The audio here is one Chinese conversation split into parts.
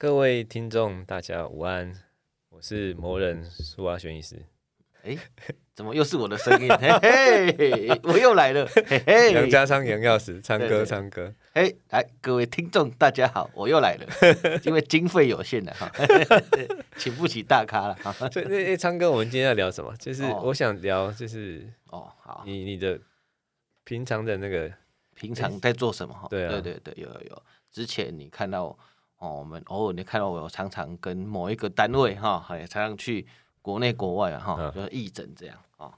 各位听众，大家午安，我是魔人苏阿轩医师。哎，怎么又是我的声音？嘿嘿，我又来了。嘿嘿，杨家昌杨药师，昌哥昌哥。哎，来，各位听众，大家好，我又来了。因为经费有限了哈，请不起大咖了哈。所以，哎，昌哥，我们今天要聊什么？就是我想聊，就是哦，好，你你的平常的那个平常在做什么？哈，对对对对，有有有。之前你看到哦，我们偶尔你看到我常常跟某一个单位哈，也常常去。国内国外啊，哈，就是义诊这样啊。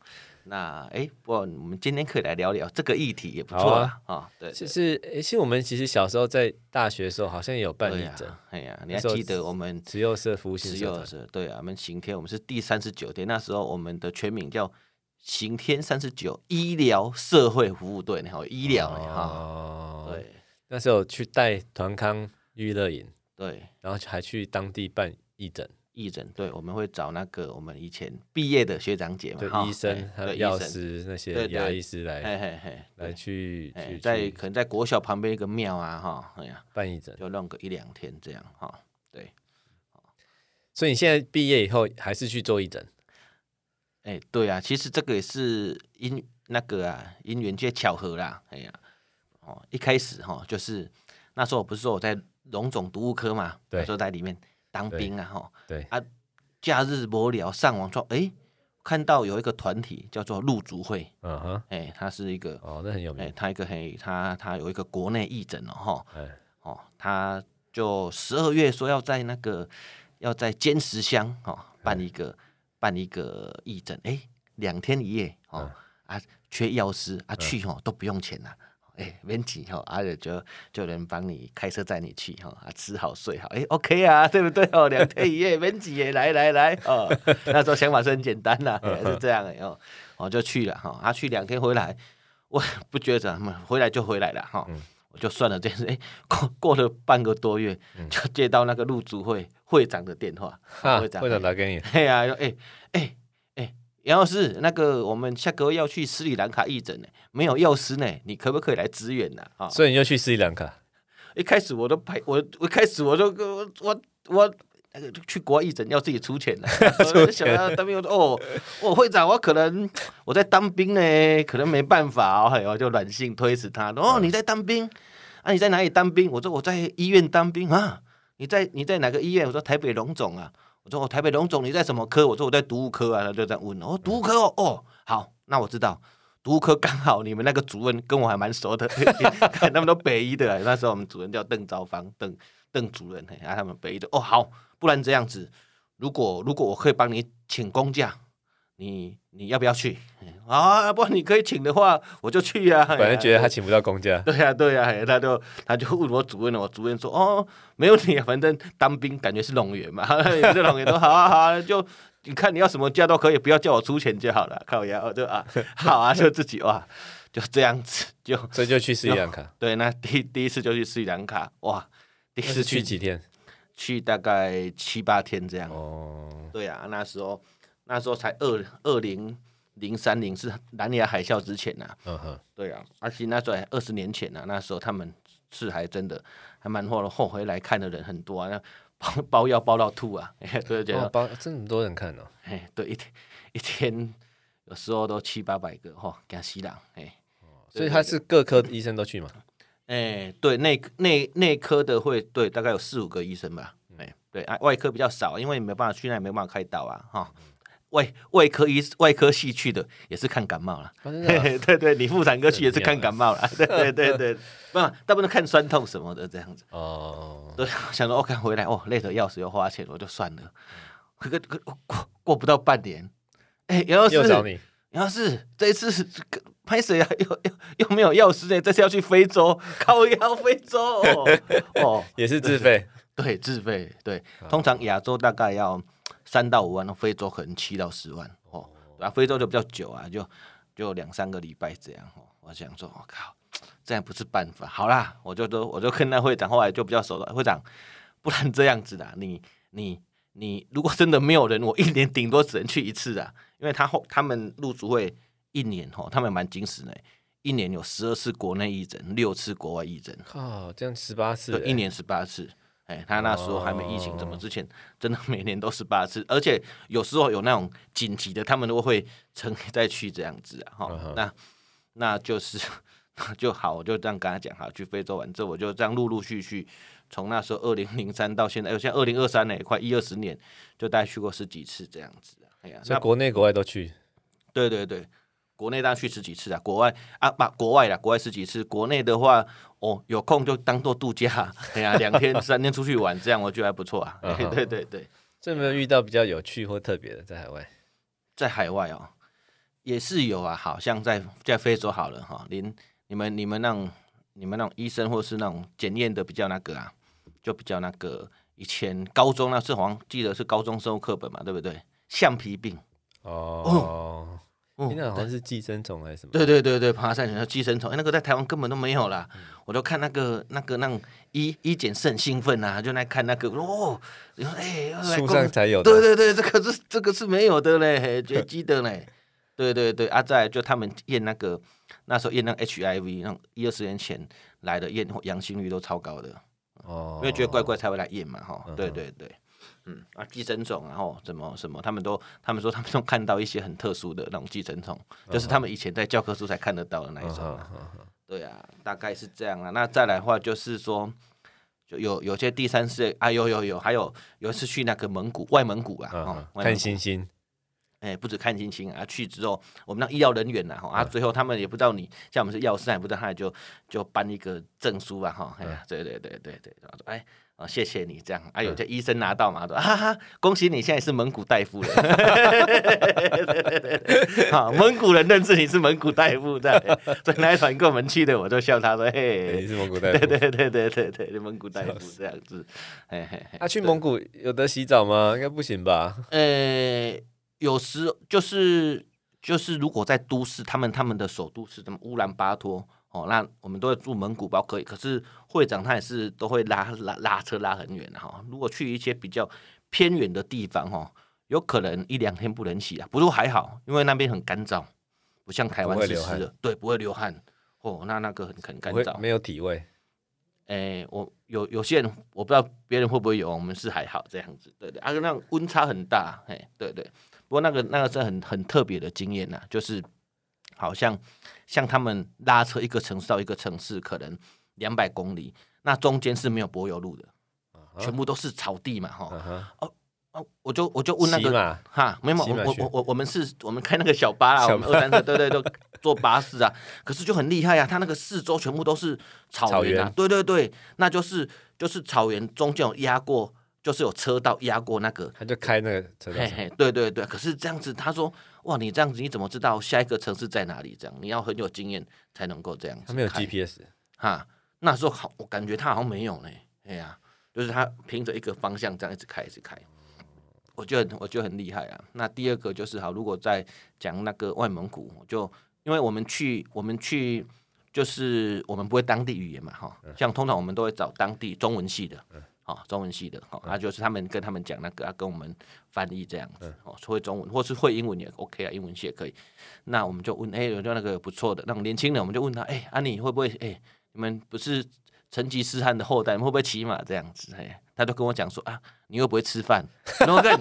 那哎，不过我们今天可以来聊聊这个议题也不错啊。啊，对，就是哎，其实我们其实小时候在大学的时候，好像也有办义诊。哎呀，你还记得我们慈幼社服务慈幼社？对啊，我们刑天，我们是第三十九天。那时候我们的全名叫刑天三十九医疗社会服务队，然后医疗哈。对，那时候去带团康育乐营，对，然后还去当地办义诊。义诊，对，我们会找那个我们以前毕业的学长姐嘛，对，医生、还有药师那些牙医师来，嘿嘿嘿，来去去在可能在国小旁边一个庙啊，哈，哎呀，办义诊。就弄个一两天这样，哈，对。所以你现在毕业以后还是去做义诊？哎，对啊，其实这个也是因那个啊因缘皆巧合啦，哎呀，哦，一开始哈就是那时候我不是说我在荣总毒物科嘛，对，说在里面。当兵啊，哈，对。啊，假日无聊上网说，哎，看到有一个团体叫做陆竹会，嗯哼，哎，他是一个哦，那很有名，哎，他一个嘿，他他有一个国内义诊哦，哈，哎，哦，他就十二月说要在那个要在尖石乡哦办一个办一个义诊，哎，两天一夜哦，啊，缺药师啊，去哦都不用钱呐。哎，免钱哈，而且就就能帮你开车载你去哈，啊，吃好睡好，哎，OK 啊，对不对哦？两天一夜免钱，来来来哦，那时候想法是很简单的，还是这样的哦，我就去了哈，啊，去两天回来，我不觉得怎么，回来就回来了哈，我就算了这件事，哎，过过了半个多月，就接到那个路竹会会长的电话，会长会长打给你，哎呀，哎哎。杨老师，那个我们下个月要去斯里兰卡义诊呢，没有药师呢，你可不可以来支援呢？啊，所以你就去斯里兰卡。一开始我都排，我我一开始我就我我我去国外义诊要自己出钱的，出钱。想要当兵，我说哦，我会长，我可能我在当兵呢，可能没办法哦，我就软性推辞他。哦，你在当兵啊？你在哪里当兵？我说我在医院当兵啊。你在你在哪个医院？我说台北龙总啊。我说我台北龙总，你在什么科？我说我在毒物科啊，他就这样问。我说毒物科哦，哦，好，那我知道读物科刚好你们那个主任跟我还蛮熟的，他们都北医的，那时候我们主任叫邓昭芳，邓邓主任，然后他们北医的。哦，好，不然这样子，如果如果我可以帮你请公假。你你要不要去 啊？不然你可以请的话，我就去呀、啊。本来觉得他请不到公假。对呀、啊、对呀、啊，他就他就问我主任了。我主任说：“哦，没问题，反正当兵感觉是龙源嘛，也是龙源都好啊好啊，就你看你要什么假都可以，不要叫我出钱就好了。靠呀，就啊好啊，就自己哇，就这样子就 所以就去斯里兰卡。对，那第第一次就去斯里兰卡哇，第一次去，去几天？去大概七八天这样。哦，对啊，那时候。那时候才二二零零三零是南亚海啸之前呐、啊，嗯哼，对啊，而且那时候二十年前呐、啊，那时候他们是还真的还蛮后后回来看的人很多啊，那包包药包到吐啊，对对、哦、包这么多人看哦，哎，对，一天一天有时候都七八百个哈，给死人，哎，所以他是各科医生都去嘛？哎，对，内内内科的会对，大概有四五个医生吧，哎、嗯，对啊，外科比较少，因为没办法去那也没办法开刀啊，哈。外外科医外科系去的也是看感冒了，对对，你妇产科去也是看感冒了，对对对对，不，大部分都看酸痛什么的这样子。哦，对，想说我看回来哦，累得要死又花钱，我就算了。可可可过过不到半年，哎，杨老师，杨老师，这一次拍谁啊？又又又没有药师呢？这次要去非洲，靠腰非洲哦，哦，也是自费，对自费，对，通常亚洲大概要。三到五万，非洲可能七到十万哦，啊，非洲就比较久啊，就就两三个礼拜这样哦。我想说，我靠，这样不是办法。好啦，我就都我就跟那会长，后来就比较熟了。会长，不然这样子的，你你你，如果真的没有人，我一年顶多只能去一次啊，因为他后他们入组会一年哦，他们蛮精实的，一年有十二次国内义诊，六次国外义诊。靠，这样十八次，一年十八次。哎，他那时候还没疫情，怎么之前真的每年都十八次，而且有时候有那种紧急的，他们都会乘再去这样子啊。哈，那那就是 就好，我就这样跟他讲哈，去非洲玩之后，我就这样陆陆续续从那时候二零零三到现在，现在二零二三呢快一二十年，就大概去过十几次这样子啊。哎呀，那国内国外都去。对对对。国内当然去十几次啊，国外啊，把国外啦，国外十几次。国内的话，哦，有空就当做度假，哎呀，两天 三天出去玩，这样我觉得还不错啊。对对对对，有没有遇到比较有趣或特别的在海外？在海外哦，也是有啊。好像在在非洲好了哈，连你们你们那种你们那种医生或是那种检验的比较那个啊，就比较那个以前高中那时候好像记得是高中生物课本嘛，对不对？橡皮病哦。哦现在好像是寄生虫还是什么？对对对对，爬山叫寄生虫，哎，那个在台湾根本都没有啦。嗯、我都看那个那个那种医医检是很兴奋啊，就来看那个哦，哎，树上才有。对对对，这个是这个是没有的嘞，绝 迹的嘞。对对对，啊，在就他们验那个那时候验那 HIV，那一二十年前来的验阳性率都超高的哦，因为觉得怪怪才会来验嘛，哈、哦。对对对。嗯啊，寄生虫，然后怎么什么，他们都他们说他们都看到一些很特殊的那种寄生虫，就是他们以前在教科书才看得到的那一种。对啊，大概是这样啊。那再来的话就是说，就有有些第三世界啊，有有有，还有有一次去那个蒙古外蒙古啊，哦，看星星。哎，不止看星星啊，去之后我们那医疗人员呐，哈啊，最后他们也不知道你，像我们是药师，也不知道，他也就就颁一个证书啊，哈，哎呀，对对对对对，然后说哎。啊，谢谢你这样。哎呦，这医生拿到嘛，说哈哈，恭喜你现在是蒙古大夫了。好，蒙古人认识你是蒙古大夫，这样。所以那一团跟我们去的，我就笑他说，嘿，你是蒙古大夫。对对对对对对，蒙古大夫这样子。嘿嘿嘿。他去蒙古有得洗澡吗？应该不行吧？呃，有时就是就是，如果在都市，他们他们的首都是什么乌兰巴托。哦，那我们都会住蒙古包可以，可是会长他也是都会拉拉拉车拉很远的哈。如果去一些比较偏远的地方哈，有可能一两天不能洗啊。不过还好，因为那边很干燥，不像台湾湿湿的，对，不会流汗。哦，那那个很很干燥，没有体味。哎，我有有些人我不知道别人会不会有，我们是还好这样子，对对。而且那温差很大，哎，对对。不过那个那个是很很特别的经验呐，就是。好像像他们拉车一个城市到一个城市，可能两百公里，那中间是没有柏油路的，uh huh. 全部都是草地嘛，哈、uh huh. 哦哦，我就我就问那个哈，没有，我我我我我们是我们开那个小巴啊，马我们二三车对对都坐巴士啊，可是就很厉害啊，它那个四周全部都是草原啊，原对对对，那就是就是草原中间有压过。就是有车道压过那个，他就开那个车道。嘿嘿，对对对。可是这样子，他说：“哇，你这样子你怎么知道下一个城市在哪里？这样你要很有经验才能够这样子。”他没有 GPS 哈，那时候好，我感觉他好像没有呢。哎呀，就是他凭着一个方向这样一直开，一直开。我觉得我觉得很厉害啊。那第二个就是好，如果在讲那个外蒙古，就因为我们去我们去，就是我们不会当地语言嘛，哈，像通常我们都会找当地中文系的。哦，中文系的，哦，那就是他们跟他们讲那个，啊跟我们翻译这样子，哦，会中文或是会英文也 OK 啊，英文系也可以。那我们就问，哎，有就那个不错的那种年轻人，我们就问他，哎，啊，你会不会，哎，你们不是成吉思汗的后代，会不会骑马这样子？哎，他就跟我讲说，啊，你会不会吃饭？然后跟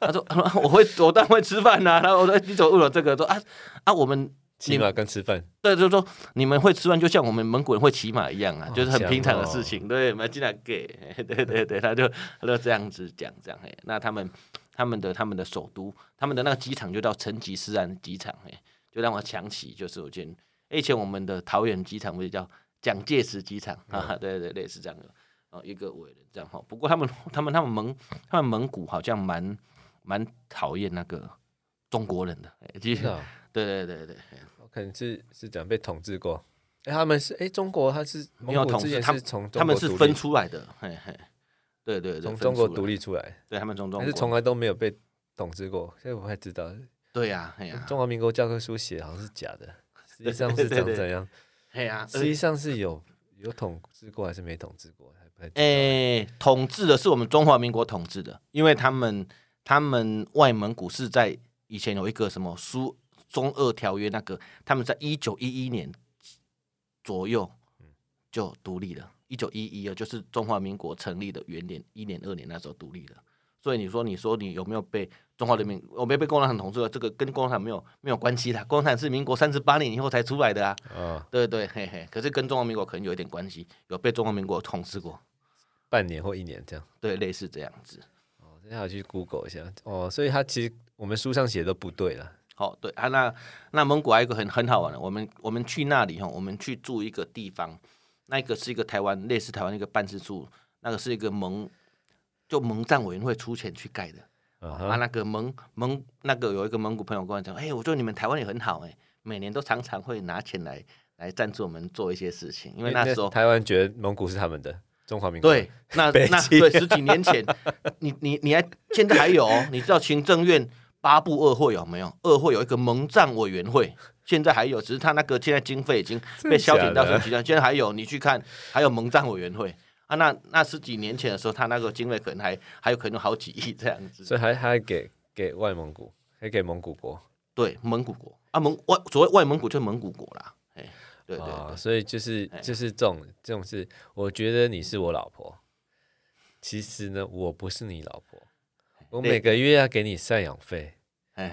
他说，我会，我当然会吃饭呐。然后我说，你怎么问我这个？说啊啊，我们。骑马跟吃饭，对，就是说你们会吃饭，就像我们蒙古人会骑马一样啊，哦、就是很平常的事情。哦、对，马进来给，对对对，他就他就这样子讲，这样嘿。那他们他们的他们的首都，他们的那个机场就叫成吉思汗机场，嘿，就让我想起，就是我见以前我们的桃园机场不是叫蒋介石机场、嗯、啊？对对对，类似这样的哦，一个伟人这样哈。不过他们他们他们蒙他们蒙古好像蛮蛮讨厌那个中国人的，其实、哦、对对对对。可能是是讲被统治过，哎，他们是哎，中国他是没有统治，他是从他们是分出来的，嘿嘿，对对对，从中国独立出来，对他们从中国，但是从来都没有被统治过，所以我还知道，对呀，哎呀，中华民国教科书写好像是假的，实际上是长怎样？哎呀，实际上是有有统治过还是没统治过？哎，统治的是我们中华民国统治的，因为他们他们外蒙古是在以前有一个什么苏。中俄条约那个，他们在一九一一年左右就独立了。一九一一啊，就是中华民国成立的元年一年二年那时候独立了。所以你说，你说你有没有被中华人民，我没被共产党统治了？这个跟共产党没有没有关系的。共产党是民国三十八年以后才出来的啊。哦、对对嘿嘿。可是跟中华民国可能有一点关系，有被中华民国统治过，半年或一年这样。对，类似这样子。哦，等下我去 Google 一下。哦，所以他其实我们书上写的都不对了。好、哦，对啊，那那蒙古还有一个很很好玩的，我们我们去那里哈，我们去住一个地方，那个是一个台湾类似台湾一个办事处，那个是一个蒙。就蒙藏委员会出钱去盖的，uh huh. 啊，那个蒙蒙那个有一个蒙古朋友跟我讲，哎、欸，我觉得你们台湾也很好，哎，每年都常常会拿钱来来赞助我们做一些事情，因为那时候台湾觉得蒙古是他们的中华民国，对，那那对十几年前，你你你还现在还有，你知道行政院八部二会有没有？二会有一个蒙藏委员会，现在还有，只是他那个现在经费已经被削减到什么阶段？现在还有，你去看还有蒙藏委员会。啊、那那十几年前的时候，他那个经费可能还还有可能好几亿这样子，所以还还给给外蒙古，还给蒙古国，对蒙古国。啊蒙外所谓外蒙古就是蒙古国啦，哎，对对，对、哦，所以就是就是这种这种事，我觉得你是我老婆，其实呢，我不是你老婆，我每个月要给你赡养费，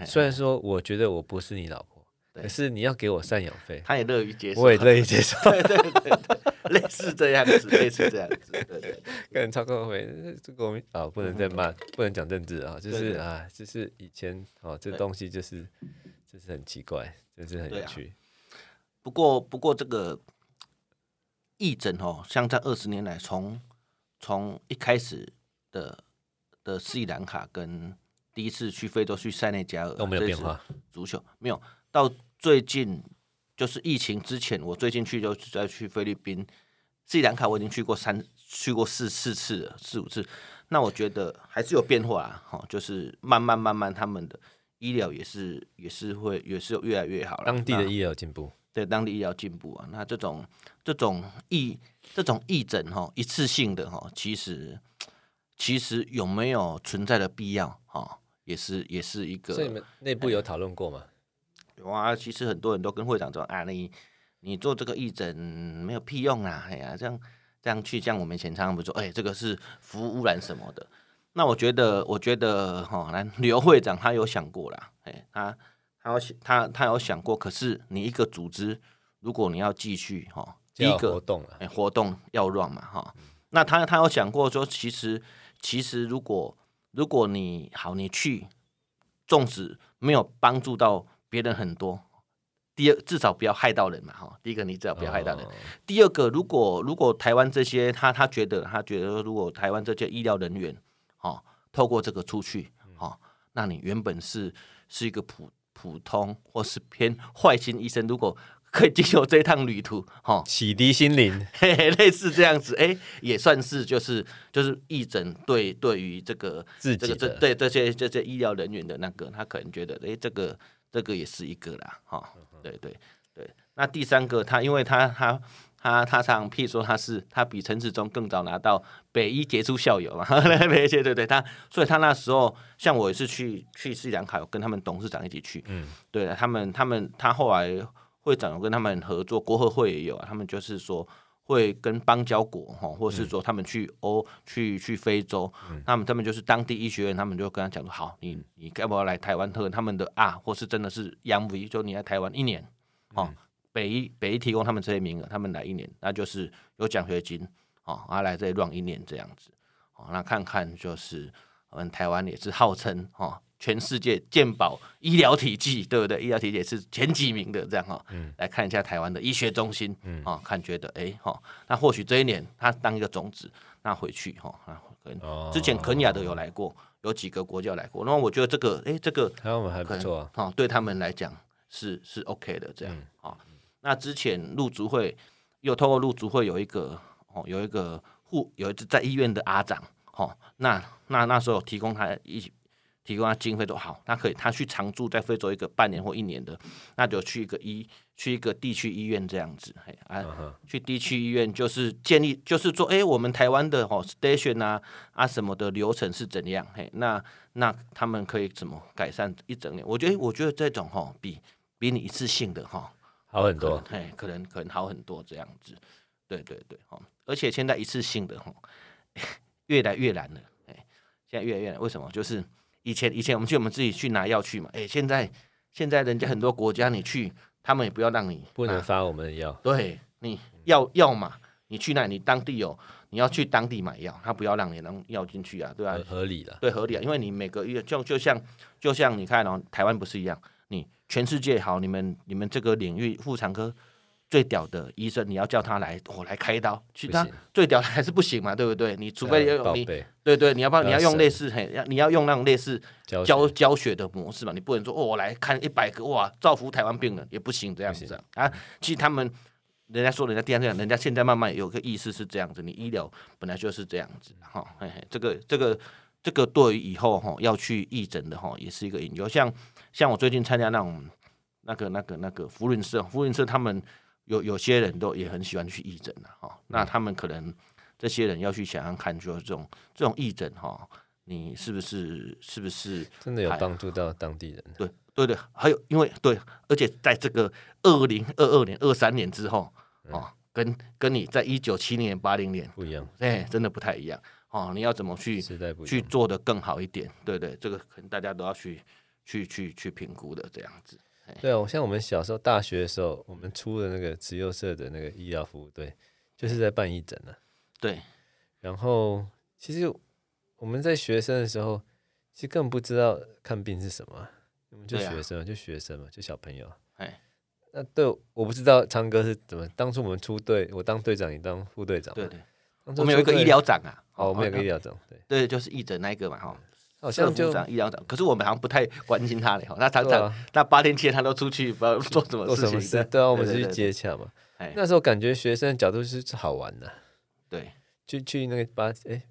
虽然说我觉得我不是你老婆。可是你要给我赡养费，他也乐于接受，我也乐于接受，对对对对，类似这样子，类似这样子，对对，对。个人超过会，这个我们啊不能再骂，不能讲政治啊，就是啊，就是以前哦，这东西就是就是很奇怪，就是很有趣。啊、不过不过这个义诊哦，像在二十年来，从从一开始的的斯里兰卡跟第一次去非洲去塞内加尔都没有变化，足球没有到。最近就是疫情之前，我最近去就是在去菲律宾、斯里兰卡，我已经去过三去过四四次了，四五次。那我觉得还是有变化啊，哈，就是慢慢慢慢，他们的医疗也是也是会也是越来越好了。当地的医疗进步，对当地医疗进步啊。那这种这种义这种义诊哈，一次性的哈，其实其实有没有存在的必要哈，也是也是一个。所以你们内部有讨论过吗？哇，其实很多人都跟会长说啊，你你做这个义诊没有屁用啊，哎呀，这样这样去，像我们以前常常不说，哎，这个是服务污染什么的。那我觉得，我觉得哈，来 刘会长他有想过啦，哎，他他有他他有想过，可是你一个组织，如果你要继续哈，第一个活动哎，活动要 run 嘛哈，那他他有想过说，其实其实如果如果你好，你去，纵使没有帮助到。别人很多，第二至少不要害到人嘛哈。第一个你至少不要害到人，哦、第二个如果如果台湾这些他他觉得他觉得如果台湾这些医疗人员哦透过这个出去哦，那你原本是是一个普普通或是偏坏心医生，如果可以经由这趟旅途哈洗涤心灵，嘿嘿，类似这样子哎，也算是就是就是义诊对对于这个自己这个这对这些这些医疗人员的那个他可能觉得哎这个。这个也是一个啦，哈、哦，对对对。那第三个，他因为他他他他常譬如说他是他比陈世忠更早拿到北医杰出校友嘛，北医对对对，他所以他那时候像我也是去去斯里兰卡，跟他们董事长一起去，嗯，对他们他们他后来会长有跟他们合作，国合会也有啊，他们就是说。会跟邦交国哈，或是说他们去欧、嗯、去去非洲，嗯、他们他们就是当地医学院，他们就跟他讲说，好，你你该不要来台湾特他们的啊，或是真的是央 V，就你来台湾一年，哦，嗯、北医北医提供他们这些名额，他们来一年，那就是有奖学金，哦，啊来这里 run 一年这样子，哦，那看看就是我们台湾也是号称哦。全世界健保医疗体系，对不对？医疗体系也是前几名的，这样哈。嗯。来看一下台湾的医学中心，嗯，啊，看觉得，哎，哈，那或许这一年他当一个种子，那回去哈，啊，可能之前肯亚都有来过，有几个国家来过。那我觉得这个，哎，这个台湾还不错啊，哦，对他们来讲是是 OK 的，这样啊。那之前陆足会又透过陆足会有一个哦，有一个护有一个在医院的阿长，哈，那那那时候提供他一。提供他经费都好，他可以他去常住在非洲一个半年或一年的，那就去一个医去一个地区医院这样子，嘿啊，uh. 去地区医院就是建立就是说，哎、欸，我们台湾的哦 station 啊啊什么的流程是怎样？嘿，那那他们可以怎么改善一整年？我觉得我觉得这种哈比比你一次性的哈好很多，嘿，可能可能好很多这样子。对对对，哦，而且现在一次性的哈，越来越难了，哎，现在越来越难，为什么？就是以前以前我们去我们自己去拿药去嘛，哎，现在现在人家很多国家你去，他们也不要让你不能发我们的药，对，你药药嘛，你去那里你当地有。你要去当地买药，他不要让你能药进去啊，对吧？合理的，对，合理啊，因为你每个月就就像就像你看哦，台湾不是一样，你全世界好，你们你们这个领域妇产科最屌的医生，你要叫他来，我来开刀，去他最屌的还是不行嘛，对不对？你除非要用你，对对，你要不要你要用类似嘿，你要用那种类似教教学的模式嘛，你不能说哦，我来看一百个哇，造福台湾病人也不行这样子啊，啊，其实他们。人家说，人家第二这样，人家现在慢慢有个意思是这样子，你医疗本来就是这样子，哈，嘿嘿，这个这个这个对于以后哈要去义诊的哈，也是一个引诱。像像我最近参加那种那个那个那个福伦社，福伦社他们有有些人都也很喜欢去义诊的哈，那他们可能这些人要去想想看，就是这种这种义诊哈，你是不是是不是真的有帮助到当地人？对对对，还有因为对，而且在这个二零二二年、二三年之后。哦，跟跟你在一九七零年、八零年不一样，哎，真的不太一样。哦，你要怎么去去做的更好一点？对对，这个可能大家都要去去去去评估的这样子。对啊，像我们小时候大学的时候，我们出的那个慈幼社的那个医疗服务队，就是在办义诊的。对，然后其实我们在学生的时候，其实根本不知道看病是什么，我们就学生，就学生嘛，就小朋友。哎。那对，我不知道昌哥是怎么。当初我们出队，我当队长，你当副队长。对对，我们有一个医疗长啊。哦，我们有个医疗长。对对，就是义诊那一个嘛，哈。好像就医疗长，可是我们好像不太关心他嘞。哈，那厂长，那八天七他都出去，不知道做什么事情。对啊，我们是去接洽嘛。那时候感觉学生的角度是好玩的。对，去去那个八哎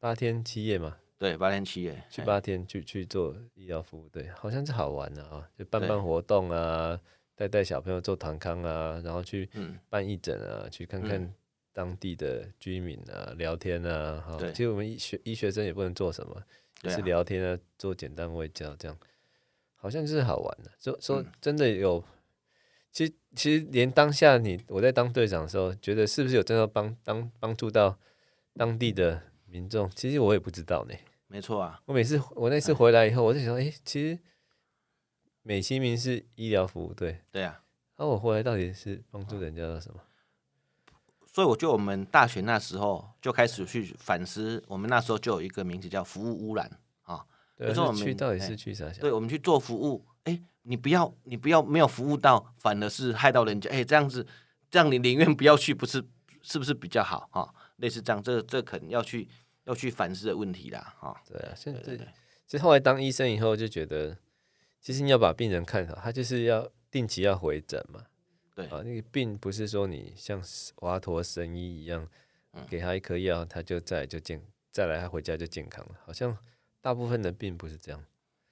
八天七夜嘛。对，八天七夜，去八天去去做医疗服务，对，好像是好玩的啊，就办办活动啊。带带小朋友做团康啊，然后去办义诊啊，嗯、去看看当地的居民啊，嗯、聊天啊。哈对，其实我们医学医学生也不能做什么，就是聊天啊，做简单卫教这样，好像就是好玩的。说说真的有，嗯、其实其实连当下你我在当队长的时候，觉得是不是有真的帮当帮助到当地的民众？其实我也不知道呢。没错啊，我每次我那次回来以后，我就想，哎，其实。美其名是医疗服务，队对啊，那、啊、我回来到底是帮助人家的什么？所以我觉得我们大学那时候就开始去反思，我们那时候就有一个名字叫服务污染啊。对，我们去到底是去啥？对，我们去做服务，哎，你不要你不要没有服务到，反而是害到人家，哎，这样子这样你宁愿不要去，不是是不是比较好啊？类似这样，这这可能要去要去反思的问题啦，哈。对啊，现在对，其实后来当医生以后就觉得。其实你要把病人看好，他就是要定期要回诊嘛。对啊，那个病不是说你像华佗神医一样，给他一颗药，他就再就健，再来他回家就健康了。好像大部分的病不是这样，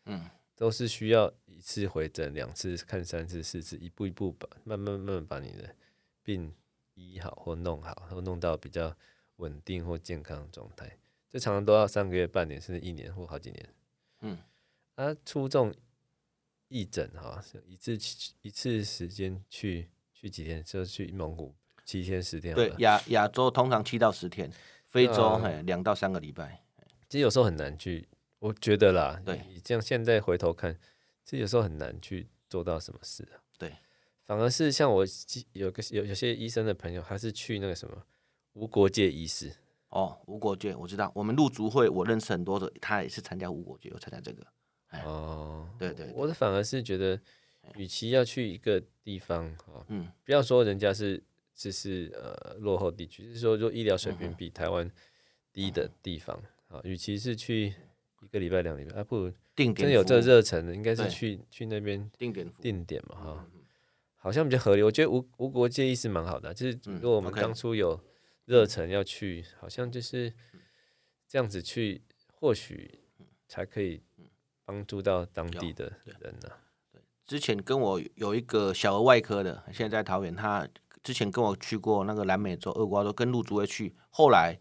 嗯，都是需要一次回诊，两次看三次四次，一步一步把慢慢慢慢把你的病医好或弄好，或弄到比较稳定或健康的状态。这常常都要三个月、半年，甚至一年或好几年。嗯，啊，出这种。义诊哈，一次一次时间去去几天？就去蒙古七天十天。对，亚亚洲通常七到十天，非洲嘿两到三个礼拜。其实有时候很难去，我觉得啦，对，你这样现在回头看，其实有时候很难去做到什么事啊。对，反而是像我有个有有些医生的朋友，他是去那个什么无国界医师。哦，无国界我知道，我们陆族会我认识很多的，他也是参加无国界，有参加这个。哦，对，对对，我的反而是觉得，与其要去一个地方啊，嗯，不要说人家是只是呃落后地区，就是说就医疗水平比台湾低的地方啊，与、嗯、其是去一个礼拜两礼拜，啊，不如真的有这热忱的，应该是去去那边定点定点嘛哈，好像比较合理。我觉得无无国界意识蛮好的，就是如果我们当初有热忱要去，好像就是这样子去，或许才可以。帮助到当地的人呢、啊？对，之前跟我有一个小儿外科的，现在在桃园。他之前跟我去过那个南美洲、厄瓜多，跟陆主会去。后来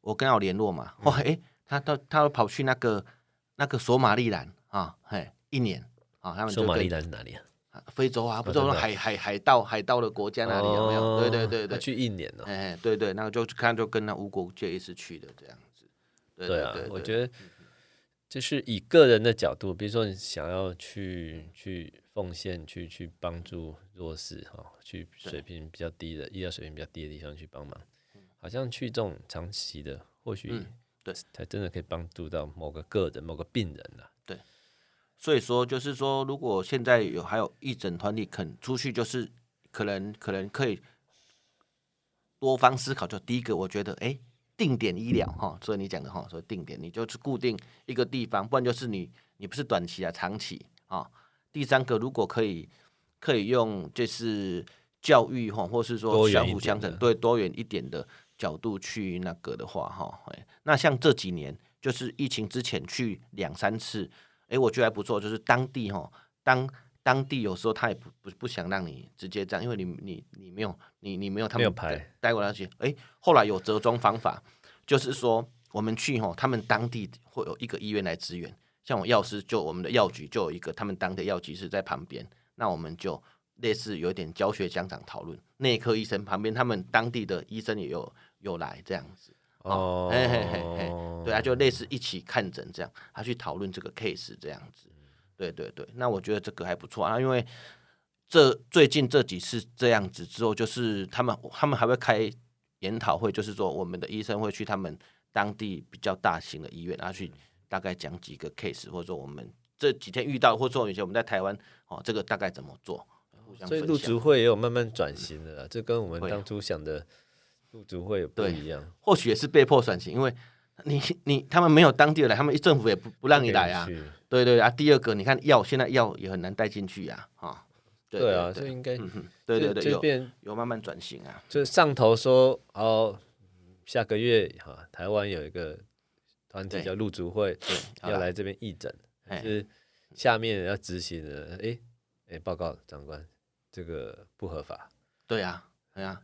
我跟他有联络嘛，后来、他、他到他都跑去那个那个索马利兰啊，嘿，一年啊，他们索马利兰是哪里啊？非洲啊，不是说海海海盗海盗的国家那里有没有？对对对对，去一年了。哎，对对，那个就看就跟那吴国界一起去的这样子。对啊，我觉得就是以个人的角度，比如说你想要去去奉献，去去帮助弱势哈，去水平比较低的医疗水平比较低的地方去帮忙，好像去这种长期的，或许对才真的可以帮助到某个个人、某个病人了。对所以说，就是说，如果现在有还有一整团体肯出去，就是可能可能可以多方思考。就第一个，我觉得，哎，定点医疗哈，所以你讲的哈，所以定点，你就是固定一个地方，不然就是你你不是短期啊，长期啊。第三个，如果可以可以用就是教育哈，或是说相辅相成，对多元一点的角度去那个的话哈，那像这几年就是疫情之前去两三次。哎，我觉得还不错，就是当地哈，当当地有时候他也不不不想让你直接这样，因为你你你没有你你没有他们带带过来去。哎，后来有折中方法，就是说我们去吼，他们当地会有一个医院来支援，像我药师就我们的药局就有一个，他们当地药局是在旁边，那我们就类似有一点教学讲长讨论，内科医生旁边他们当地的医生也有有来这样子。哦，嘿嘿嘿嘿，对啊，就类似一起看诊这样，他去讨论这个 case 这样子，对对对，那我觉得这个还不错啊，因为这最近这几次这样子之后，就是他们他们还会开研讨会，就是说我们的医生会去他们当地比较大型的医院，然后去大概讲几个 case，或者说我们这几天遇到，或者说以前我们在台湾哦，这个大概怎么做，所以陆竹会也有慢慢转型的，这跟我们当初想的。陆竹会不一样，或许也是被迫转型，因为你你他们没有当地的来，他们政府也不不让你来啊。对对啊，第二个你看药现在药也很难带进去呀，啊，对啊，这应该对对对，有有慢慢转型啊。就是上头说哦，下个月哈，台湾有一个团体叫陆竹会要来这边义诊，是下面要执行的，哎哎，报告长官，这个不合法。对呀，对呀。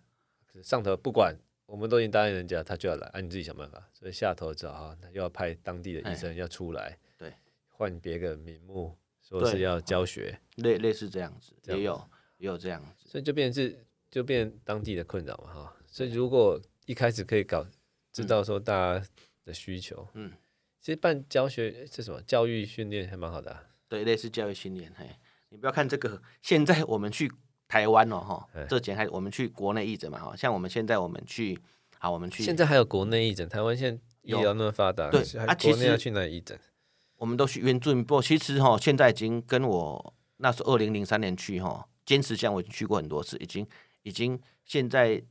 上头不管，我们都已经答应人家，他就要来，按、啊、你自己想办法。所以下头只好又要派当地的医生要出来，对，换别个名目，说是要教学，类类似这样子，也有也有这样子，所以就变成是就变当地的困扰嘛，哈。所以如果一开始可以搞知道说大家的需求，嗯，其实办教学这什么教育训练还蛮好的、啊，对，类似教育训练，嘿，你不要看这个，现在我们去。台湾哦，哈，这几年还我们去国内义诊嘛，哈，像我们现在我们去，好，我们去。现在还有国内义诊，台湾现在医疗那么发达，对啊，国内要去哪里义诊？我们都去原住民部。其实哈，现在已经跟我那时候二零零三年去哈，尖石乡我已经去过很多次，已经已经现在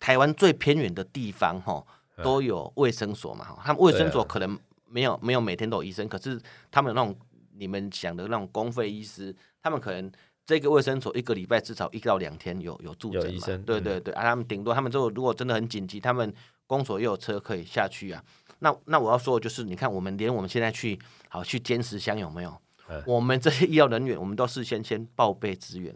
台湾最偏远的地方哈，都有卫生所嘛，哈，他们卫生所可能没有没有每天都有医生，可是他们有那种你们想的那种公费医师，他们可能。这个卫生所一个礼拜至少一到两天有有住诊嘛？对对对，啊，他们顶多他们之后如果真的很紧急，他们公所又有车可以下去啊。那那我要说的就是，你看我们连我们现在去好去坚持乡有没有？我们这些医疗人员，我们都事先先报备支援。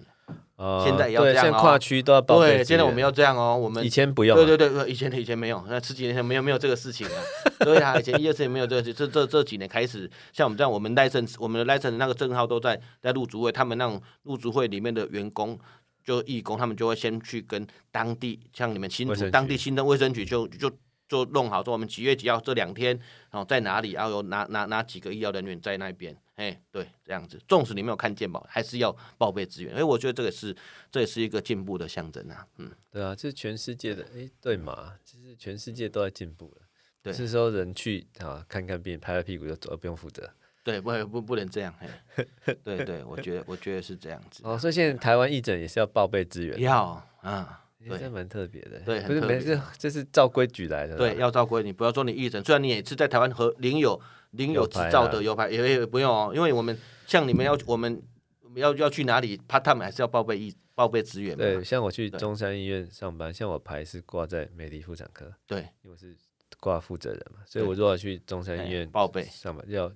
哦，现在也要这样哦。现在跨区都要报备。对，现在我们要这样哦。我们以前不用。对对对，以前以前没有，那十几年前没有没有这个事情啊。对啊，以前一二次也没有这个事，这这这几年开始，像我们这样，我们 license 我们的 license 那个证号都在在路竹会，他们那种路竹会里面的员工就义工，他们就会先去跟当地，像你们新竹当地新增卫生局就就就弄好，说我们几月几号这两天，然后在哪里，然后有哪哪哪几个医疗人员在那边。哎，对，这样子，纵使你没有看健保，还是要报备资源。哎，我觉得这个是，这也是一个进步的象征啊。嗯，对啊，这是全世界的，哎，对嘛，其实全世界都在进步了。对，是说人去啊看看病，拍拍屁股就走，不用负责。对，不不不能这样。嘿，对对，我觉得我觉得是这样子。哦，所以现在台湾义诊也是要报备资源。要啊，对，这蛮特别的。对，不是每次这是照规矩来的。对，要照规，你不要说你义诊，虽然你也是在台湾和领有领有执照的有牌，也也不用哦，因为我们。像你们要我们要要去哪里，怕他们还是要报备一报备资源。对，像我去中山医院上班，像我牌是挂在美丽妇产科。对，因为我是挂负责人嘛，所以我如果去中山医院报备上班，要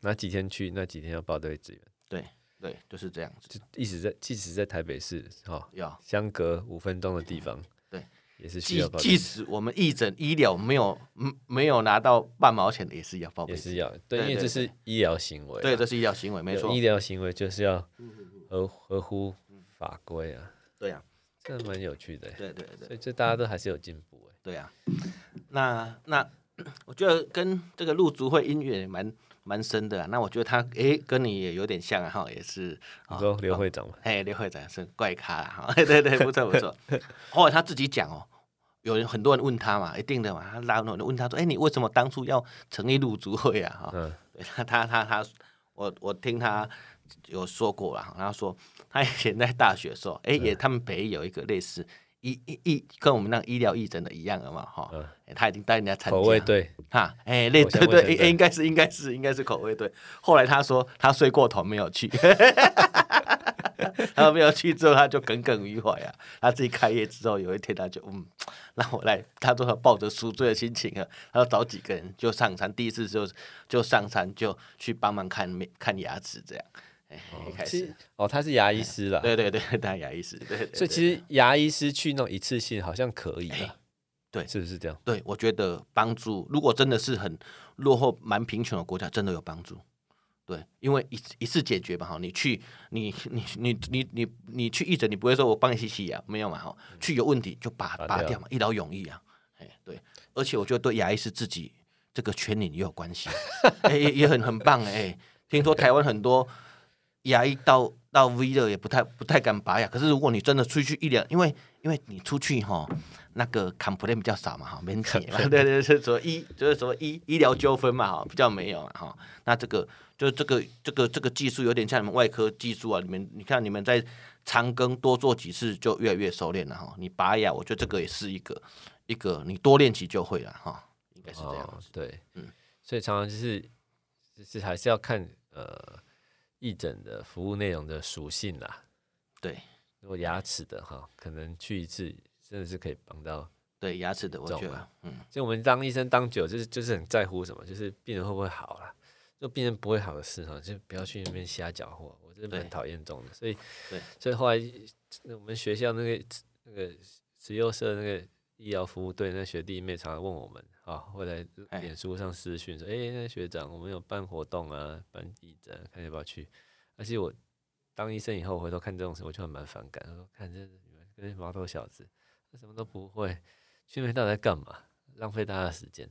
哪几天去，那几天要报备资源。对对，就是这样子。就一直在，即使在台北市哈，要相隔五分钟的地方。对也是需要报备，即使我们义诊医疗没有没有拿到半毛钱的，也是要报备。也是要，对，因为这是医疗行为。对，这是医疗行为，没错。医疗行为就是要合合乎法规啊。对啊，这蛮有趣的。对对对，所以这大家都还是有进步哎。对啊，那那 我觉得跟这个陆足会音乐蛮蛮深的啊。那我觉得他诶跟你也有点像啊，哈，也是。你说刘会长吗？哎，刘会长是怪咖哈，对对，不错不错。后来他自己讲哦。有人很多人问他嘛，一定的嘛，他然后问他说：“哎、欸，你为什么当初要成立陆足会啊？”哈、嗯，他他他他，我我听他有说过了，然后说他以前在大学的时候，哎、欸，也他们北有一个类似医医医跟我们那个医疗义诊的一样的嘛，哈、嗯欸，他已经带人家参加口味队哈，哎，那对对，应该是应该是应该是口味对。后来他说他睡过头没有去。他没有去之后，他就耿耿于怀啊。他自己开业之后，有一天他就嗯，让我来。他说他抱着赎罪的心情啊，他要找几个人就上山。第一次就就上山就去帮忙看看牙齿这样。哎，开始哦，他是牙医师了。对对对，当牙医师。对，对，对，所以其实牙医师去那种一次性好像可以的。对，是不是这样？对，我觉得帮助。如果真的是很落后、蛮贫穷的国家，真的有帮助。对，因为一一次解决嘛，哈，你去，你你你你你你去义诊，你不会说我帮你洗洗牙，没有嘛，哈，去有问题就拔拔掉嘛，一劳永逸啊，哎，对，而且我觉得对牙医师自己这个权利也有关系，哎，也也很很棒哎，听说台湾很多牙医到到 V 的也不太不太敢拔牙，可是如果你真的出去一两，因为因为你出去哈。那个 complain 比较少嘛，哈，没钱嘛，对对对，是说医就是说医医疗纠纷嘛，哈，比较没有嘛，哈。那这个就这个这个这个技术有点像你们外科技术啊，你们你看你们在长庚多做几次就越来越熟练了哈。你拔牙，我觉得这个也是一个一个你多练习就会了哈，应该是这样、哦。对，嗯，所以常常就是就是还是要看呃义诊的服务内容的属性啦。对，如果牙齿的哈，可能去一次。真的是可以帮到对牙齿的，我觉得，嗯，就我们当医生当久，就是就是很在乎什么，就是病人会不会好啦。就病人不会好的事哈，就不要去那边瞎搅和。我真的很讨厌这种的，所以，对，所以后来我们学校那个那个慈幼社那个医疗服务队那学弟妹常常问我们啊，会来脸书上私讯说，哎、欸，那学长，我们有办活动啊，办义诊，看要不要去。而且我当医生以后回头看这种事，我就很蛮反感，我说看这你们跟毛头小子。什么都不会，去那边到底在干嘛？浪费大家的时间，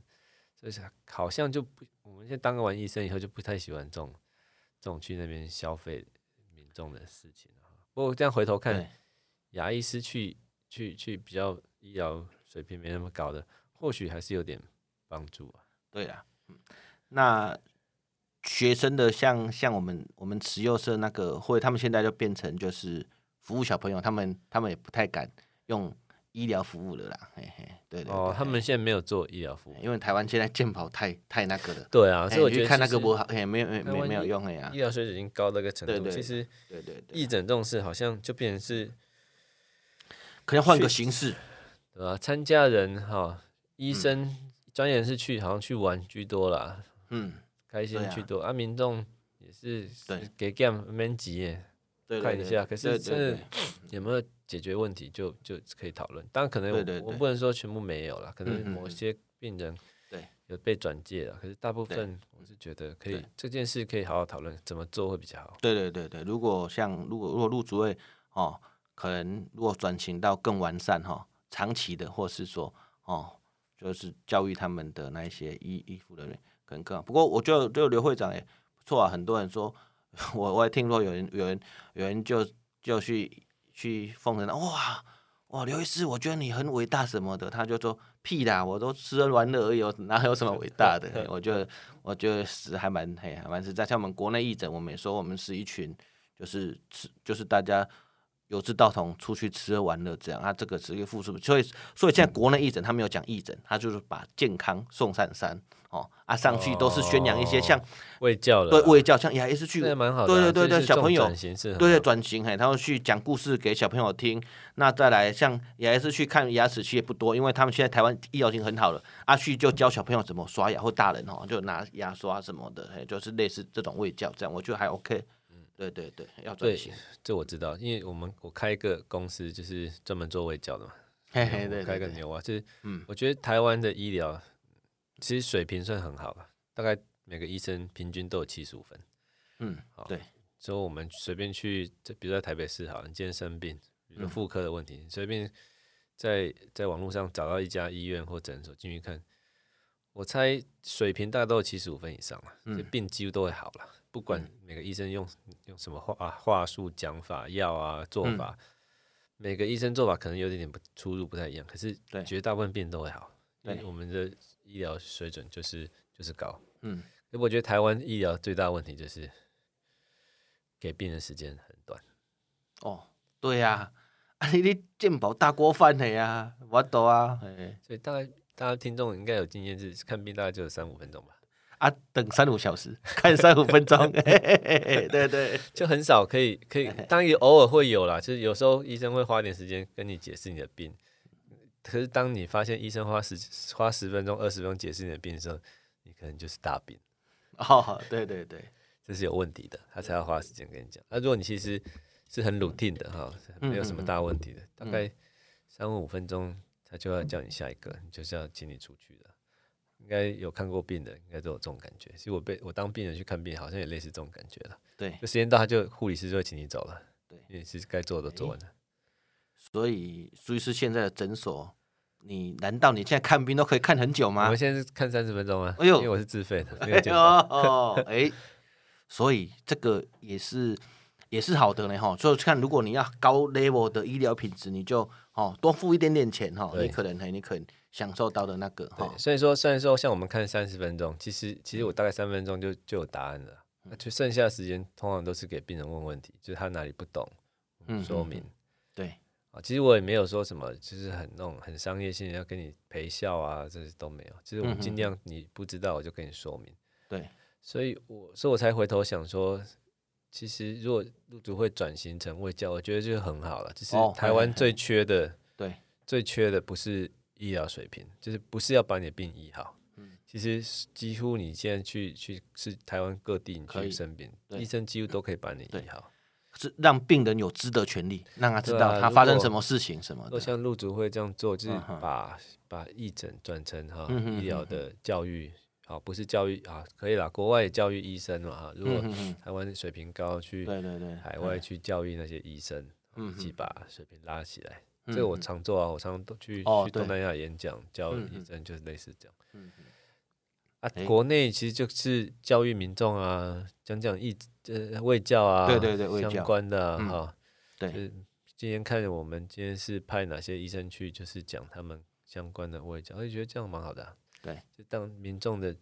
所以好像就不，我们现在当个完医生以后就不太喜欢这种这种去那边消费民众的事情。不过这样回头看，牙医师去去去比较医疗水平没那么高的，或许还是有点帮助啊。对啊，那学生的像像我们我们慈幼社那个会，他们现在就变成就是服务小朋友，他们他们也不太敢用。医疗服务的啦，嘿嘿，对对，对哦，他们现在没有做医疗服务，因为台湾现在健保太太那个了。对啊，所以我觉得看那个不好，嘿，没有没没没有用的呀。医疗水准已经高到一个程度，其实对对义诊这种事好像就变成是，可能换个形式，对吧？参加人哈，医生专业人士去，好像去玩居多啦，嗯，开心居多。啊，民众也是给 game。看一下，可是真的有没有解决问题就，就就可以讨论。当然，可能我不能说全部没有了，可能某些病人对。有被转介了。可是大部分我是觉得可以，这件事可以好好讨论，怎么做会比较好。对对对对，如果像如果如果路竹会哦，可能如果转型到更完善哈，长期的，或是说哦，就是教育他们的那一些医医护人员可能更好。不过我觉得这个刘会长也不错啊，很多人说。我我也听说有人有人有人就就去去奉承他，哇哇刘医师，我觉得你很伟大什么的，他就说屁啦，我都吃喝玩乐而已，哪有什么伟大的？我觉得我觉得是还蛮嘿还蛮实在。像我们国内义诊，我们也说我们是一群就是吃就是大家有志道同出去吃喝玩乐这样，他这个职业付出，所以所以现在国内义诊他没有讲义诊，他就是把健康送上山。哦啊，上去都是宣扬一些像卫教的，对卫教，像牙医师去，对对对对，小朋友对对转型嘿，他会去讲故事给小朋友听。那再来像牙医是去看牙齿，其实也不多，因为他们现在台湾医疗已经很好了。啊，旭就教小朋友怎么刷牙，或大人哦，就拿牙刷什么的，嘿，就是类似这种卫教，这样我觉得还 OK。嗯，对对对，要转型，这我知道，因为我们我开一个公司就是专门做胃教的嘛，嘿嘿，对，开个牛啊，就是嗯，我觉得台湾的医疗。其实水平算很好了，大概每个医生平均都有七十五分。嗯，好，对，说我们随便去，比如在台北市好，你今天生病，比如妇科的问题，随、嗯、便在在网络上找到一家医院或诊所进去看，我猜水平大概都有七十五分以上了，嗯，病几乎都会好了。不管每个医生用用什么话话术、讲法、药啊做法，嗯，每个医生做法可能有点点不出入，不太一样。可是绝大部分病都会好，因为我们的医疗水准就是就是高。嗯，我觉得台湾医疗最大的问题就是给病人时间很短。哦，对呀，啊，你你健保大锅饭的呀，我懂啊。所以大概大家听众应该有经验，是看病大概就有三五分钟吧。啊，等三五小时，看三五分钟，对对，就很少可以可以，当然偶尔会有啦，就是有时候医生会花点时间跟你解释你的病，可是当你发现医生花十花十分钟、二十分钟解释你的病的时候，你可能就是大病。哦，对对对，这是有问题的，他才要花时间跟你讲。那、啊、如果你其实是很 routine 的哈，没有什么大问题的，大概三五分钟，他就要叫你下一个，就是要请你出去的。应该有看过病的，应该都有这种感觉。其实我被我当病人去看病，好像也类似这种感觉了。对，就时间到，他就护理师就会请你走了。对，因为是该做的都做完了。所以，苏医师现在的诊所，你难道你现在看病都可以看很久吗？我们现在是看三十分钟啊。哎呦，因为我是自费的。哎呦，哦，哎，所以这个也是也是好的呢哈。所以看，如果你要高 level 的医疗品质，你就哦多付一点点钱哈，你可能你可能。享受到的那个，对，所以说，虽然说像我们看三十分钟，其实其实我大概三分钟就就有答案了，那、嗯、就剩下的时间通常都是给病人问问题，就是他哪里不懂，嗯，说明，对，啊，其实我也没有说什么，就是很那种很商业性要跟你陪笑啊，这些都没有，其实我们尽量你不知道我就跟你说明，对，所以我所以我才回头想说，其实如果路竹会转型成卫教，我觉得就很好了，就是台湾最缺的，哦、对，最缺的不是。医疗水平就是不是要把你的病医好，嗯，其实几乎你现在去去是台湾各地你去生病，医生几乎都可以把你医好，是让病人有知的权利，让他知道他发生什么事情什么的。如果像陆竹会这样做，就是把、嗯、把义诊转成哈医疗的教育，好不是教育啊，可以啦，国外教育医生嘛哈。如果台湾水平高，去对对对。海外去教育那些医生，一起把水平拉起来。这个我常做啊，我常常都去、哦、去东南亚演讲，教医生就是类似这样。啊，欸、国内其实就是教育民众啊，讲讲义呃卫教啊，对对对，相关的哈。对，就是今天看我们今天是派哪些医生去，就是讲他们相关的卫教，我就觉得这样蛮好的、啊。对，就当民众的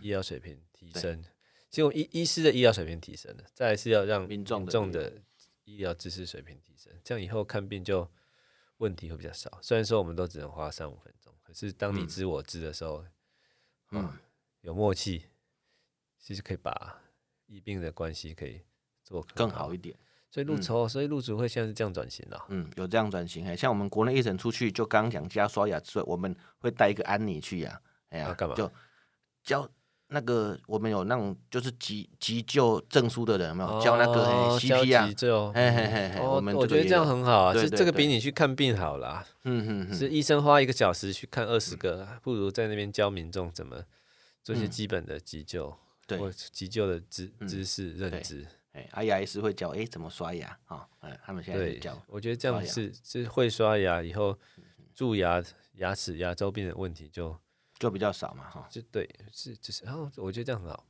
医疗水平提升，其实我医医师的医疗水平提升了，再来是要让民众的医疗知识水平提升，这样以后看病就。问题会比较少，虽然说我们都只能花三五分钟，可是当你知我知的时候，嗯，嗯有默契，其实可以把医病的关系可以做更好一点。所以路筹，嗯、所以路竹会现在是这样转型了。嗯，有这样转型，像我们国内医生出去，就刚讲加刷牙之外，我们会带一个安妮去呀，哎呀，干嘛？就教。那个我们有那种就是急急救证书的人，有没有教那个？急救，嘿嘿嘿，我们我觉得这样很好啊，是这个比你去看病好啦。嗯嗯，是医生花一个小时去看二十个，不如在那边教民众怎么做一些基本的急救，对，急救的知知识认知。哎，阿牙医师会教哎怎么刷牙啊？哎，他们现在教。我觉得这样是是会刷牙以后蛀牙、牙齿、牙周病的问题就。就比较少嘛，哈，就对，是就是，然后我觉得这样很好，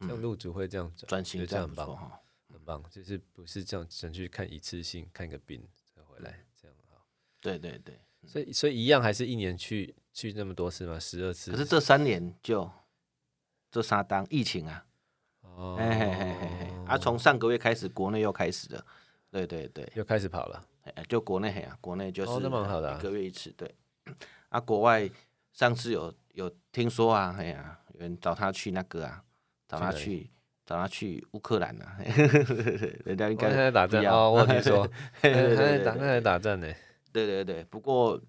像陆主会这样转型，这样很棒哈，很棒，就是不是这样只去看一次性看个病再回来，这样好，对对对，所以所以一样还是一年去去那么多次嘛，十二次，可是这三年就这三当疫情啊，哦，嘿嘿嘿嘿，啊，从上个月开始，国内又开始了，对对对，又开始跑了，就国内啊，国内就是那么好的，一个月一次，对，啊，国外。上次有有听说啊，哎呀，有人找他去那个啊，找他去找他去乌克兰啊，人家应该在打仗哦，我跟你说，他在打 他在打仗呢，对对对，不过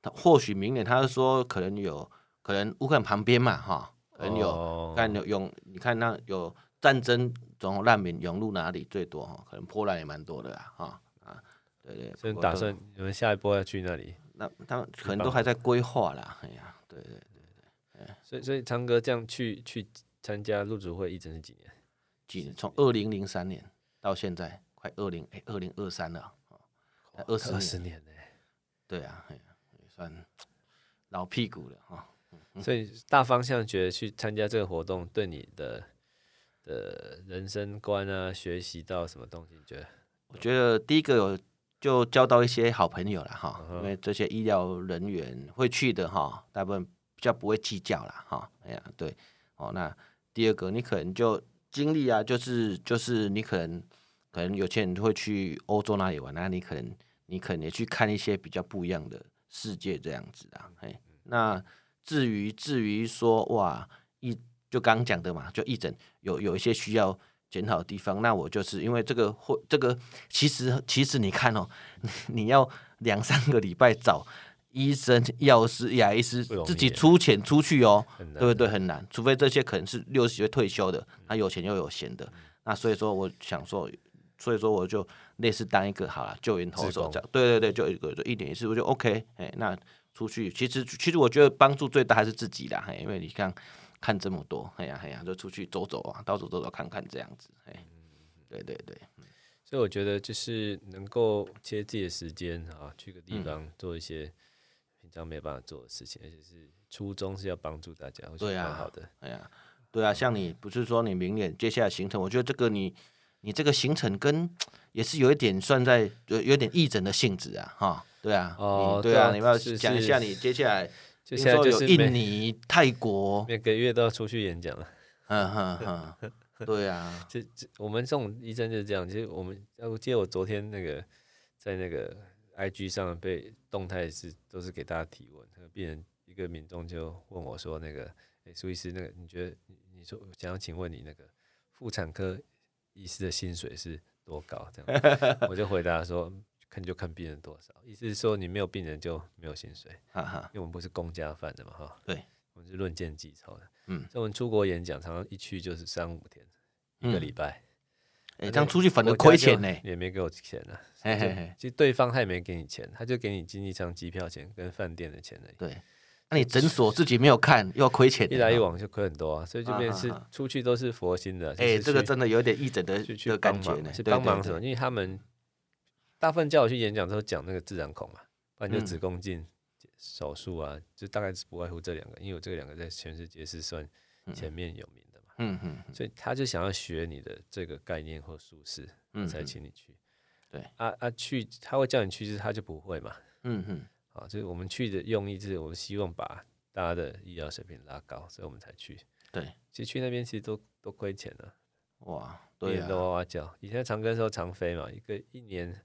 他或许明年他是说可能有可能乌克兰旁边嘛哈，可能有看有涌，你看那有战争总难民涌入哪里最多哈？可能波兰也蛮多的啊哈啊，对对，所以打算你们下一波要去那里？那他们可能都还在规划啦，哎呀，对对对对，所以所以长哥这样去去参加入主会，一整是几年？几年？从二零零三年到现在，快二零哎，二零二三了，二十二十年呢？对啊，也算老屁股了哈。所以大方向觉得去参加这个活动，对你的的人生观啊，学习到什么东西？你觉得？我觉得第一个有就交到一些好朋友了哈，因为这些医疗人员会去的哈，大部分比较不会计较了哈。哎呀，对，哦，那第二个你可能就经历啊，就是就是你可能可能有些人会去欧洲那里玩，那你可能你可能也去看一些比较不一样的世界这样子啊，哎，那。至于至于说哇，一就刚讲的嘛，就一整有有一些需要检讨的地方，那我就是因为这个会这个其实其实你看哦，你要两三个礼拜找医生、药师、牙医师自己出钱出去哦，对不对？很难，除非这些可能是六十岁退休的，他有钱又有闲的，那所以说我想说，所以说我就类似当一个好了救援投手这样，对对对，就一个就一点一次我就 OK，哎那。出去，其实其实我觉得帮助最大还是自己啦，因为你看看这么多，哎呀哎呀，就出去走走啊，到处走走看看这样子，哎，对对对，所以我觉得就是能够切自己的时间啊，去个地方做一些平常没有办法做的事情，而且是初衷是要帮助大家，对啊，好的，哎呀，对啊，像你不是说你明年接下来行程，我觉得这个你你这个行程跟也是有一点算在有有点义诊的性质啊，哈。对啊，哦，对啊，你要讲一下你接下来，接下来就是印尼、泰国，每个月都要出去演讲了。嗯哼哼，对啊，这这我们这种医生就是这样。其实我们，我记得我昨天那个在那个 IG 上被动态是都是给大家提问，那个病人一个民众就问我说：“那个，哎，苏医师，那个你觉得你说想要请问你那个妇产科医师的薪水是多高？”这样，我就回答说。看就看病人多少，意思是说你没有病人就没有薪水，哈哈，因为我们不是公家饭的嘛，哈。对，我们是论件计酬的。嗯，所以我们出国演讲，常常一去就是三五天，一个礼拜。哎，这样出去反而亏钱呢，也没给我钱呢。嘿嘿嘿，其实对方他也没给你钱，他就给你经济舱机票钱跟饭店的钱而已。对，那你诊所自己没有看，又要亏钱，一来一往就亏很多啊。所以就变成是出去都是佛心的。哎，这个真的有点义诊的的感觉呢，是帮忙什么？因为他们。大部分叫我去演讲都讲那个自然孔嘛，不然就子宫镜手术啊，就大概是不外乎这两个，因为我这两个在全世界是算前面有名的嘛，嗯嗯，所以他就想要学你的这个概念或术式，才请你去。对，啊啊去，他会叫你去，就是他就不会嘛，嗯嗯，啊，就是我们去的用意就是我们希望把大家的医疗水平拉高，所以我们才去。对，其实去那边其实都都亏钱了，哇，对啊，都哇哇叫。以前长庚时候常飞嘛，一个一年。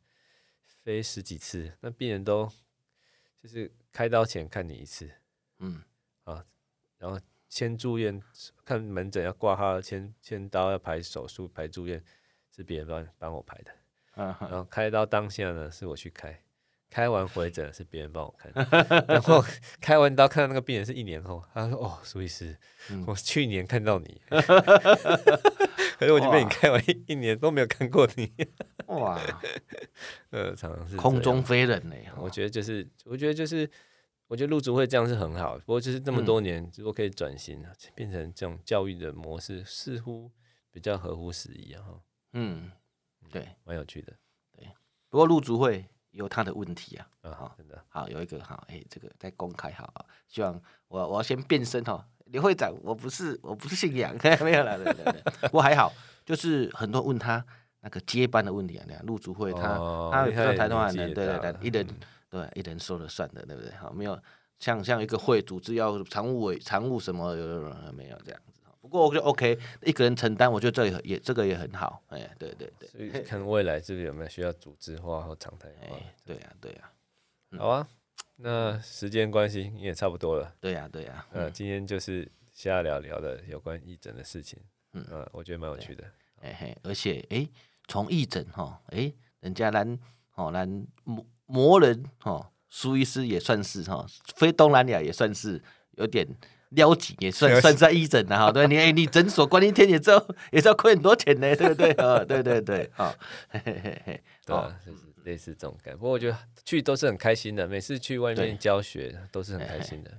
飞十几次，那病人都就是开刀前看你一次，嗯，啊，然后签住院看门诊要挂号，签签刀要排手术排住院是别人帮帮我排的，啊、然后开刀当下呢是我去开，开完回诊是别人帮我看，然后开完刀看到那个病人是一年后，他说哦，苏医师，嗯、我去年看到你。可是我就被你开完一一年都没有看过你，哇，呃，常常是空中飞人呢。我觉得就是，我觉得就是，我觉得陆竹会这样是很好。不过就是这么多年，如果可以转型，变成这种教育的模式，似乎比较合乎时宜啊。嗯，对，蛮有趣的。对，不过陆竹会有他的问题啊。啊，好，真的好，有一个好，哎，这个在公开好，希望我我要先变身哈。刘会长，我不是，我不是姓杨，没有了，对对对。不过还好，就是很多问他那个接班的问题啊，那样陆竹会他、哦、他他台东人，对对对，一人对一人说了算的，对不对？好，没有像像一个会组织要常务委常务什么有没有这样子？不过我觉得 OK，一个人承担，我觉得这里也这个也很好，哎，对对对。所以看未来这个有没有需要组织化或常态化？对呀对呀，好啊。那时间关系也差不多了。对呀，对呀。呃，今天就是瞎聊聊的有关义诊的事情。嗯，我觉得蛮有趣的。哎嘿，而且哎，从义诊哈，诶，人家咱哦，咱魔魔人哈，苏医师也算是哈，非东南亚也算是有点撩紧，也算 算在义诊的哈。对，你哎，你诊所关一天也知道 也是要亏很多钱呢，对 不对？啊，对对对，好，嘿嘿嘿嘿，对。类似这种感觉，不过我觉得去都是很开心的。每次去外面教学都是很开心的。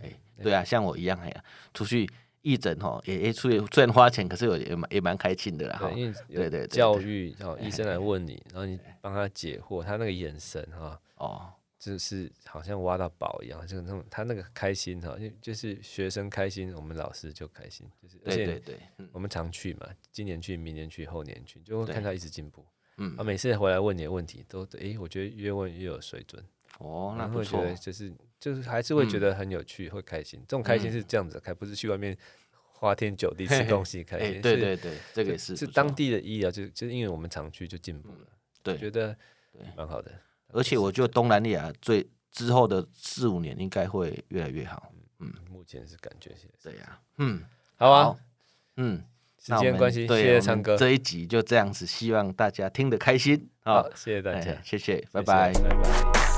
对啊，像我一样哎呀，出去义诊哈，也也出虽然花钱，可是有也蛮也蛮开心的啦。对，因为对对教育哈，医生来问你，然后你帮他解惑，他那个眼神哈，哦，就是好像挖到宝一样，就那种他那个开心哈，就就是学生开心，我们老师就开心，就是而且对对对，我们常去嘛，今年去，明年去，后年去，就会看他一直进步。嗯，啊，每次回来问你的问题，都诶，我觉得越问越有水准。哦，那会觉得就是就是还是会觉得很有趣，会开心。这种开心是这样子开，不是去外面花天酒地吃东西开心。对对对，这个也是。是当地的医疗，就就是因为我们常去就进步了。对，觉得蛮好的。而且我觉得东南亚最之后的四五年应该会越来越好。嗯，目前是感觉是这样。嗯，好啊。嗯，时间关系，谢谢昌哥。这一集就这样子，希望大家听得开心。好，谢谢大家，谢谢，拜拜，拜拜。